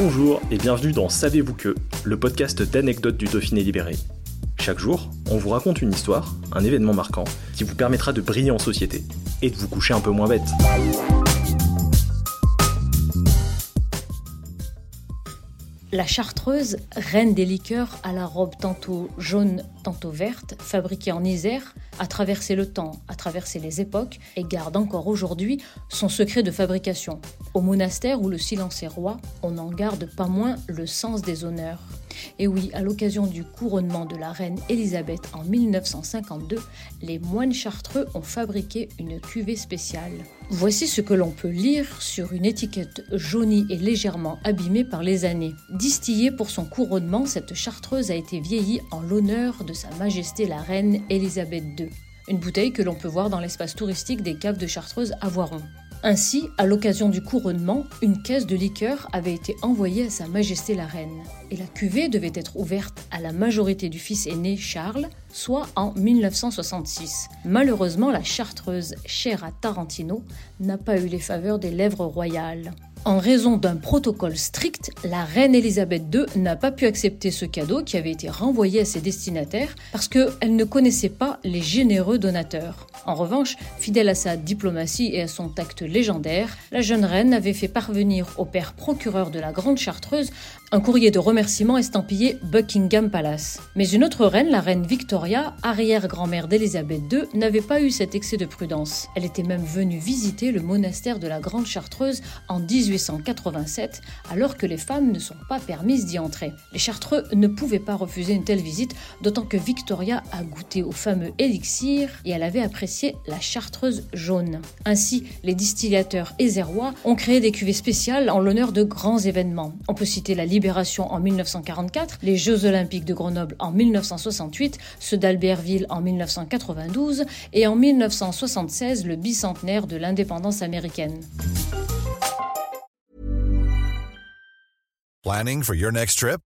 Bonjour et bienvenue dans Savez-vous que, le podcast d'anecdotes du Dauphiné libéré. Chaque jour, on vous raconte une histoire, un événement marquant, qui vous permettra de briller en société et de vous coucher un peu moins bête. La chartreuse, reine des liqueurs à la robe tantôt jaune, tantôt verte, fabriquée en Isère, a traversé le temps, a traversé les époques et garde encore aujourd'hui son secret de fabrication. Au monastère où le silence est roi, on n'en garde pas moins le sens des honneurs. Et oui, à l'occasion du couronnement de la reine Élisabeth en 1952, les moines chartreux ont fabriqué une cuvée spéciale. Voici ce que l'on peut lire sur une étiquette jaunie et légèrement abîmée par les années. Distillée pour son couronnement, cette chartreuse a été vieillie en l'honneur de Sa Majesté la Reine Élisabeth II. Une bouteille que l'on peut voir dans l'espace touristique des caves de Chartreuse à Voiron. Ainsi, à l'occasion du couronnement, une caisse de liqueur avait été envoyée à Sa Majesté la Reine, et la cuvée devait être ouverte à la majorité du fils aîné Charles, soit en 1966. Malheureusement, la chartreuse, chère à Tarantino, n'a pas eu les faveurs des lèvres royales. En raison d'un protocole strict, la reine Elisabeth II n'a pas pu accepter ce cadeau qui avait été renvoyé à ses destinataires parce qu'elle ne connaissait pas les généreux donateurs. En revanche, fidèle à sa diplomatie et à son tact légendaire, la jeune reine avait fait parvenir au père procureur de la Grande Chartreuse un courrier de remerciement estampillé Buckingham Palace. Mais une autre reine, la reine Victoria, arrière-grand-mère d'Elisabeth II, n'avait pas eu cet excès de prudence. Elle était même venue visiter le monastère de la Grande Chartreuse en 1887, alors que les femmes ne sont pas permises d'y entrer. Les Chartreux ne pouvaient pas refuser une telle visite, d'autant que Victoria a goûté au fameux élixir et elle avait apprécié la chartreuse jaune. Ainsi, les distillateurs ézérois ont créé des cuvées spéciales en l'honneur de grands événements. On peut citer la Libération en 1944, les Jeux olympiques de Grenoble en 1968, ceux d'Albertville en 1992 et en 1976 le bicentenaire de l'indépendance américaine. Planning for your next trip?